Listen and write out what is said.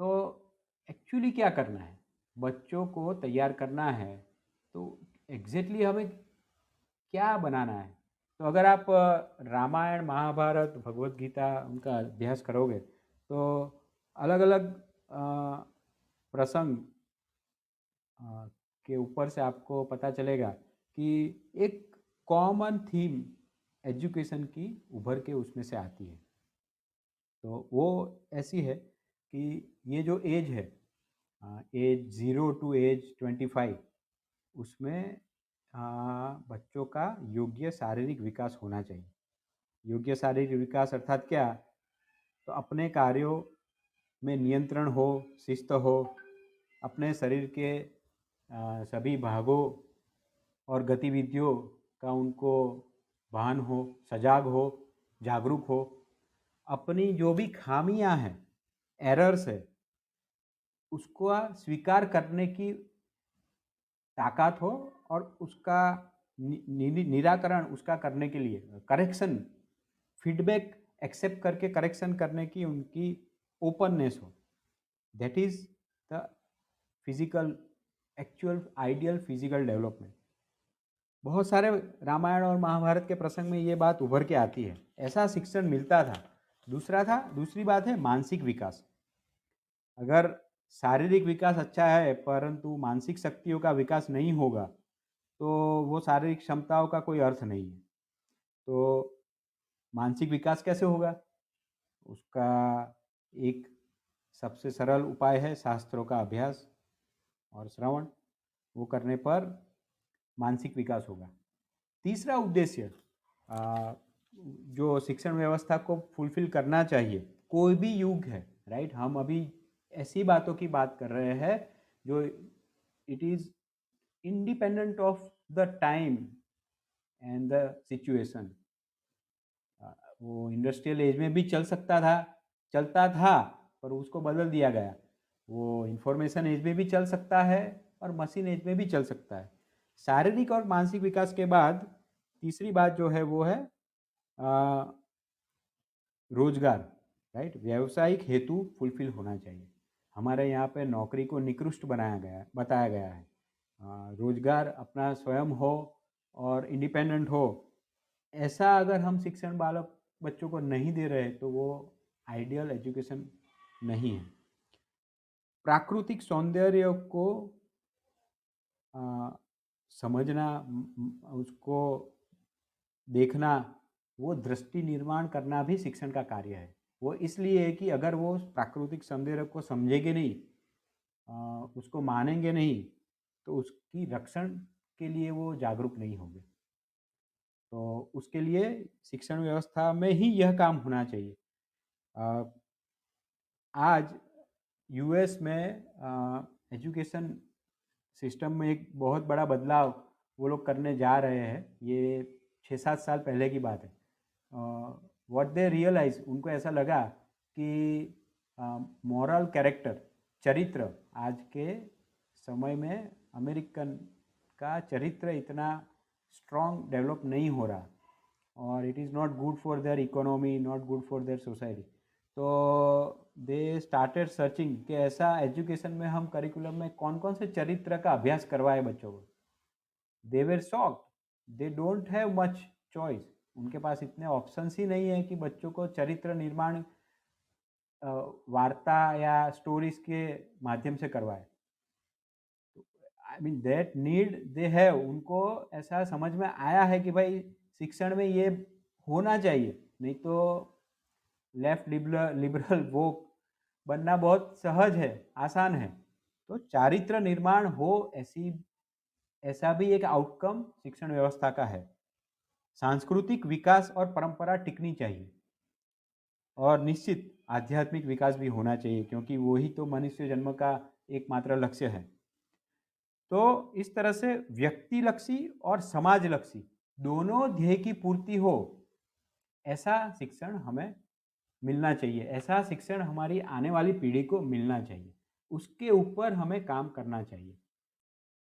तो एक्चुअली क्या करना है? बच्चों को तैयार करना है तो एग्जैक्टली exactly हमें क्या बनाना है? तो अगर आप रामायण, महाभारत भगवत गीता उनका अभ्यास करोगे तो अलग अलग प्रसंग के ऊपर से आपको पता चलेगा कि एक कॉमन थीम एजुकेशन की उभर के उसमें से आती है। तो वो ऐसी है कि ये जो एज है age zero to age twenty five उसमें बच्चों का योग्य शारीरिक विकास होना चाहिए। योग्य शारीरिक विकास अर्थात क्या? तो अपने कार्यों में नियंत्रण हो, शिस्त हो, अपने शरीर के सभी भागों और गतिविधियों का उनको भान हो, सजाग हो, जागरूक हो, अपनी जो भी खामियाँ हैं एरर्स है उसको स्वीकार करने की ताकत हो और उसका नि, नि, निराकरण उसका करने के लिए करेक्शन फीडबैक एक्सेप्ट करके करेक्शन करने की उनकी ओपननेस हो। That is the physical actual ideal physical development बहुत सारे रामायण और महाभारत के प्रसंग में ये बात उभर के आती है। ऐसा शिक्षण मिलता था। दूसरा था, दूसरी बात है मानसिक विकास। अगर शारीरिक विकास अच्छा है, परंतु मानसिक शक्तियों का विकास नहीं होगा तो वो शारीरिक क्षमताओं का कोई अर्थ नहीं है। तो मानसिक विकास कैसे होगा? उसका एक सबसे सरल उपाय है शास्त्रों का अभ्यास और श्रवण, वो करने पर मानसिक विकास होगा। तीसरा उद्देश्य जो शिक्षण व्यवस्था को फुलफिल करना चाहिए, कोई भी युग है राइट हम अभी ऐसी बातों की बात कर रहे हैं जो it is independent of the time and the situation वो इंडस्ट्रियल एज में भी चल सकता था, चलता था, पर उसको बदल दिया गया। वो इंफॉर्मेशन एज में भी चल सकता है और मशीन एज में भी चल सकता है। शारीरिक और मानसिक विकास के बाद तीसरी बात जो है वो है रोज़गार राइट? व्यावसायिक हेतु फुलफिल होना चाहिए। हमारे यहाँ पे नौकरी को निकृष्ट बनाया गया बताया गया है। रोज़गार अपना स्वयं हो और इंडिपेंडेंट हो। ऐसा अगर हम शिक्षण बालक बच्चों को नहीं दे रहे तो वो आइडियल एजुकेशन नहीं है। प्राकृतिक सौंदर्य को आ, समझना उसको देखना वो दृष्टि निर्माण करना भी शिक्षण का कार्य है। वो इसलिए है कि अगर वो प्राकृतिक सौंदर्य को समझेंगे नहीं उसको मानेंगे नहीं तो उसकी रक्षण के लिए वो जागरूक नहीं होंगे। तो उसके लिए शिक्षण व्यवस्था में ही यह काम होना चाहिए। आज यूएस में एजुकेशन सिस्टम में एक बहुत बड़ा बदलाव वो लोग करने जा रहे हैं। ये छः सात साल पहले की बात है। व्हाट दे रियलाइज़ उनको ऐसा लगा कि मॉरल कैरेक्टर चरित्र, आज के समय में अमेरिकन का चरित्र इतना स्ट्रॉन्ग डेवलप नहीं हो रहा। और it is not good for their economy not good for their society तो दे स्टार्टेड सर्चिंग कि ऐसा एजुकेशन में हम करिकुलम में कौन कौन से चरित्र का अभ्यास करवाए बच्चों को। They were shocked they don't have much choice उनके पास इतने ऑप्शंस ही नहीं है कि बच्चों को चरित्र निर्माण वार्ता या स्टोरीज के माध्यम से करवाए। आई मीन दैट नीड दे है उनको ऐसा समझ में आया है कि भाई शिक्षण में ये होना चाहिए, नहीं तो लेफ़्ट लिबरल वो बनना बहुत सहज है, आसान है। तो चारित्र निर्माण हो ऐसी, ऐसा भी एक आउटकम शिक्षण व्यवस्था का है। सांस्कृतिक विकास और परंपरा टिकनी चाहिए। और निश्चित आध्यात्मिक विकास भी होना चाहिए, क्योंकि वही तो मनुष्य जन्म का एकमात्र लक्ष्य है। तो इस तरह से व्यक्ति लक्षी और समाज लक्षी दोनों ध्येय की पूर्ति हो, ऐसा शिक्षण हमें मिलना चाहिए, ऐसा शिक्षण हमारी आने वाली पीढ़ी को मिलना चाहिए। उसके ऊपर हमें काम करना चाहिए।